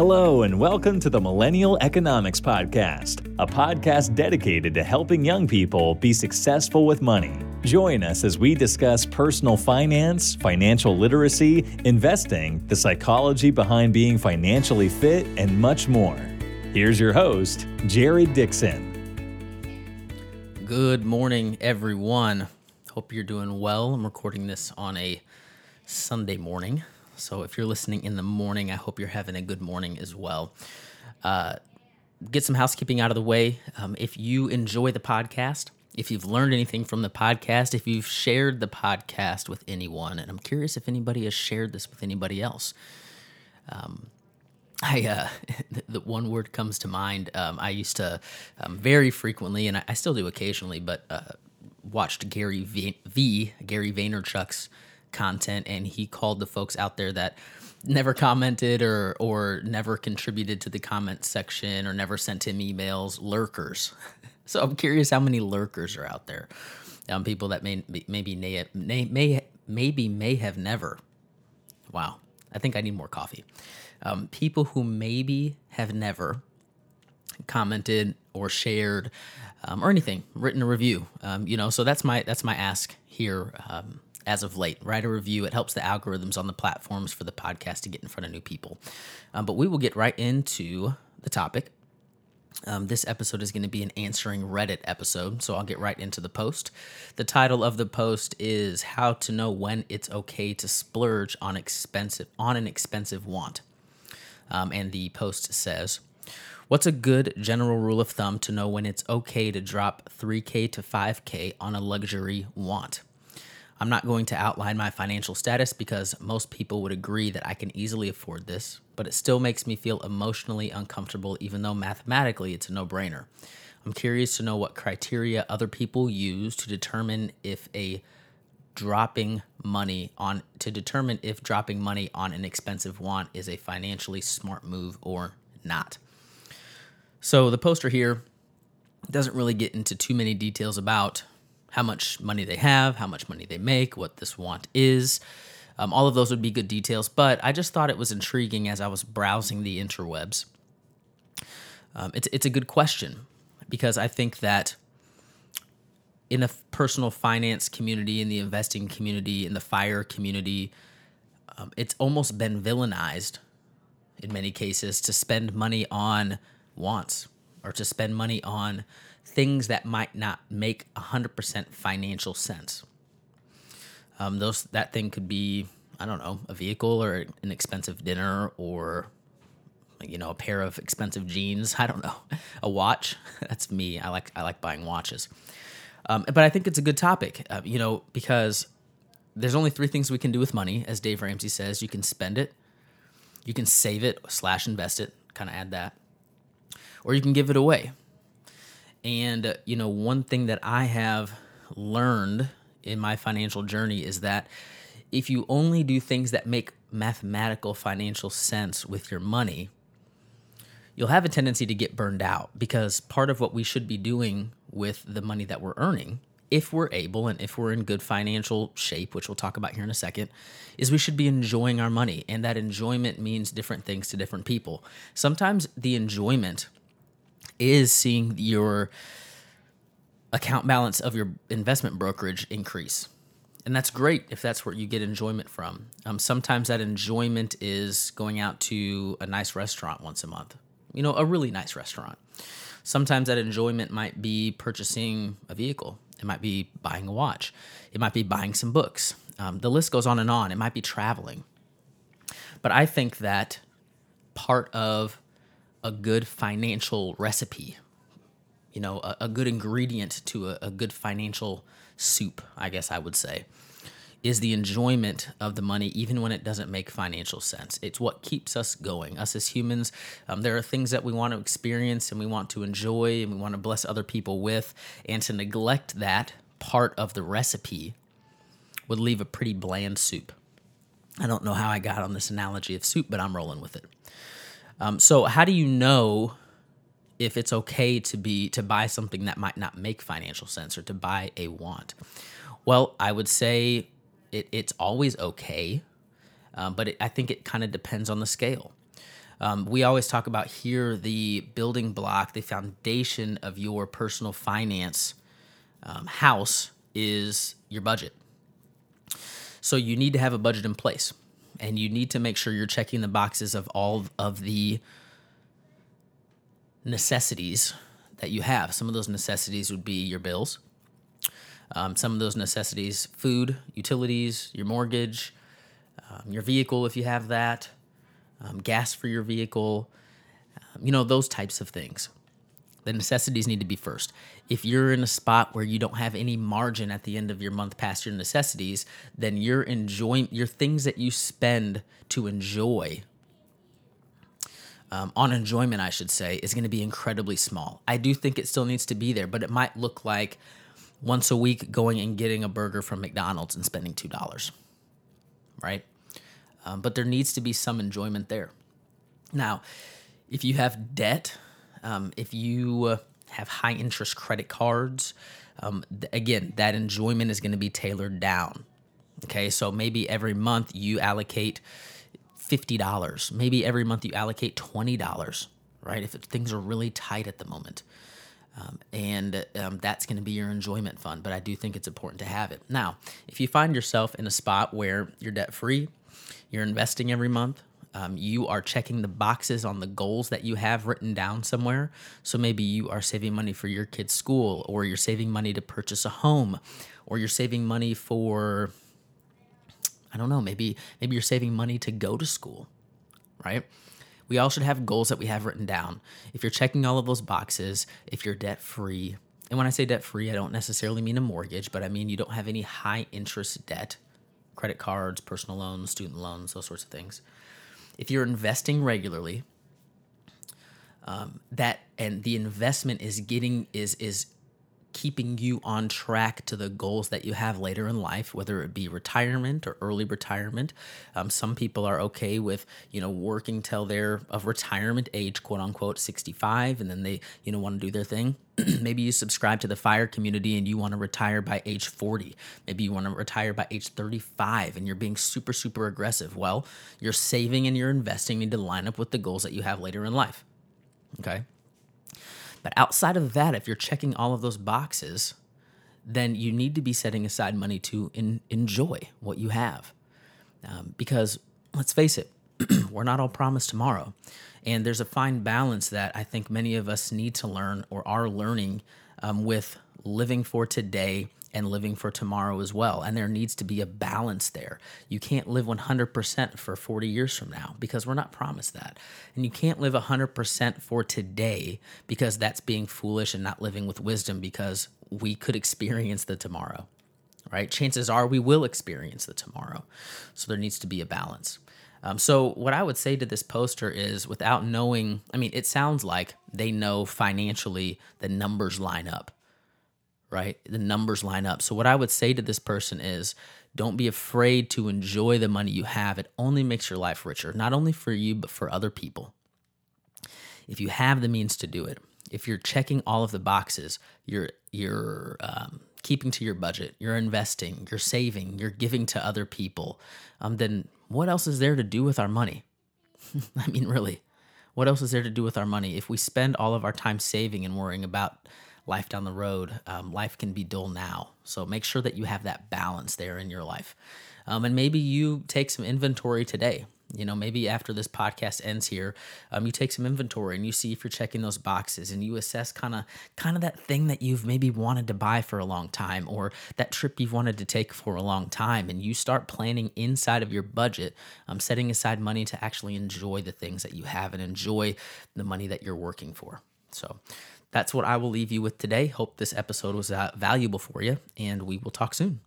Hello, and welcome to the Millennial Economics Podcast, a podcast dedicated to helping young people be successful with money. Join us as we discuss personal finance, financial literacy, investing, the psychology behind being financially fit, and much more. Here's your host, Jared Dixon. Good morning, everyone. Hope you're doing well. I'm recording this on a Sunday morning. So if you're listening in the morning, I hope you're having a good morning as well. Uh, get some housekeeping out of the way. Um, if you enjoy the podcast, if you've learned anything from the podcast, if you've shared the podcast with anyone, and I'm curious if anybody has shared this with anybody else. Um, I uh, the one word comes to mind. Um, I used to um, very frequently, and I, I, still do occasionally, but uh, watched Gary v, v Gary Vaynerchuk's content, and he called the folks out there that never commented or or never contributed to the comment section or never sent him emails lurkers. so I'm curious how many lurkers are out there. Um, people that may maybe may, may may maybe may have never. Wow, I think I need more coffee. Um, people who maybe have never commented or shared um, or anything, written a review. Um, you know, so that's my that's my ask here um, as of late. Write a review. It helps the algorithms on the platforms for the podcast to get in front of new people. Um, but we will get right into the topic. Um, this episode is going to be an answering Reddit episode, so I'll get right into the post. The title of the post is "How to Know When It's Okay to Splurge on Expensive on an Expensive Want," um, and the post says, "What's a good general rule of thumb to know when it's okay to drop 3k to 5k on a luxury want?" I'm not going to outline my financial status because most people would agree that I can easily afford this, but it still makes me feel emotionally uncomfortable, even though mathematically it's a no brainer. I'm curious to know what criteria other people use to determine if a dropping money on to determine if dropping money on an expensive want is a financially smart move or not. So the poster here doesn't really get into too many details about how much money they have, how much money they make, what this want is. Um, all of those would be good details, but I just thought it was intriguing as I was browsing the interwebs. Um, it's, it's a good question because I think that in the personal finance community, in the investing community, in the fire community, um, it's almost been villainized in many cases to spend money on wants or to spend money on things that might not make 100% financial sense. Um, those that thing could be I don't know a vehicle or an expensive dinner or you know a pair of expensive jeans. I don't know a watch. That's me. I like I like buying watches. Um, but I think it's a good topic. Uh, you know because there's only three things we can do with money, as Dave Ramsey says. You can spend it, you can save it slash invest it. Kind of add that, or you can give it away. And, uh, you know, one thing that I have learned in my financial journey is that if you only do things that make mathematical financial sense with your money, you'll have a tendency to get burned out because part of what we should be doing with the money that we're earning, if we're able and if we're in good financial shape, which we'll talk about here in a second, is we should be enjoying our money. And that enjoyment means different things to different people. Sometimes the enjoyment is seeing your account balance of your investment brokerage increase. And that's great if that's where you get enjoyment from. Um, sometimes that enjoyment is going out to a nice restaurant once a month, you know, a really nice restaurant. Sometimes that enjoyment might be purchasing a vehicle, it might be buying a watch, it might be buying some books. Um, the list goes on and on. It might be traveling. But I think that part of a good financial recipe, you know, a, a good ingredient to a, a good financial soup, I guess I would say, is the enjoyment of the money, even when it doesn't make financial sense. It's what keeps us going. Us as humans, um, there are things that we want to experience and we want to enjoy and we want to bless other people with. And to neglect that part of the recipe would leave a pretty bland soup. I don't know how I got on this analogy of soup, but I'm rolling with it. Um, so how do you know if it's okay to be to buy something that might not make financial sense or to buy a want? Well, I would say it, it's always okay, um, but it, I think it kind of depends on the scale. Um, we always talk about here the building block, the foundation of your personal finance um, house is your budget. So you need to have a budget in place and you need to make sure you're checking the boxes of all of the necessities that you have. Some of those necessities would be your bills. Um, some of those necessities food, utilities, your mortgage, um, your vehicle if you have that, um, gas for your vehicle, um, you know, those types of things. The necessities need to be first. If you're in a spot where you don't have any margin at the end of your month past your necessities, then your enjoying your things that you spend to enjoy um, on enjoyment, I should say, is going to be incredibly small. I do think it still needs to be there, but it might look like once a week going and getting a burger from McDonald's and spending two dollars, right? Um, but there needs to be some enjoyment there. Now, if you have debt um, if you uh, have high interest credit cards, um, th- again, that enjoyment is going to be tailored down. Okay, so maybe every month you allocate $50. Maybe every month you allocate $20, right? If things are really tight at the moment. Um, and um, that's going to be your enjoyment fund. But I do think it's important to have it. Now, if you find yourself in a spot where you're debt free, you're investing every month, um, you are checking the boxes on the goals that you have written down somewhere. So maybe you are saving money for your kid's school, or you're saving money to purchase a home, or you're saving money for, I don't know, maybe maybe you're saving money to go to school, right? We all should have goals that we have written down. If you're checking all of those boxes, if you're debt free, and when I say debt free, I don't necessarily mean a mortgage, but I mean you don't have any high interest debt, credit cards, personal loans, student loans, those sorts of things if you're investing regularly, um, that and the investment is getting is is keeping you on track to the goals that you have later in life, whether it be retirement or early retirement. Um, some people are okay with you know working till they're of retirement age, quote unquote, sixty five, and then they you know want to do their thing. Maybe you subscribe to the fire community and you want to retire by age forty. Maybe you want to retire by age thirty five, and you're being super super aggressive. Well, your saving and your investing need to line up with the goals that you have later in life. Okay. But outside of that, if you're checking all of those boxes, then you need to be setting aside money to in, enjoy what you have. Um, because let's face it, we're not all promised tomorrow. And there's a fine balance that I think many of us need to learn or are learning um, with living for today and living for tomorrow as well. And there needs to be a balance there. You can't live 100% for 40 years from now because we're not promised that. And you can't live 100% for today because that's being foolish and not living with wisdom because we could experience the tomorrow, right? Chances are we will experience the tomorrow. So there needs to be a balance. Um, so, what I would say to this poster is without knowing, I mean, it sounds like they know financially the numbers line up right? The numbers line up. So, what I would say to this person is don't be afraid to enjoy the money you have. It only makes your life richer, not only for you, but for other people. If you have the means to do it, if you're checking all of the boxes, you're, you're, um, keeping to your budget, you're investing, you're saving, you're giving to other people, um, then what else is there to do with our money? I mean, really, what else is there to do with our money? If we spend all of our time saving and worrying about life down the road, um, life can be dull now. So make sure that you have that balance there in your life. Um, and maybe you take some inventory today. You know, maybe after this podcast ends here, um, you take some inventory and you see if you're checking those boxes and you assess kind of kind of that thing that you've maybe wanted to buy for a long time or that trip you've wanted to take for a long time, and you start planning inside of your budget, um, setting aside money to actually enjoy the things that you have and enjoy the money that you're working for. So that's what I will leave you with today. Hope this episode was uh, valuable for you, and we will talk soon.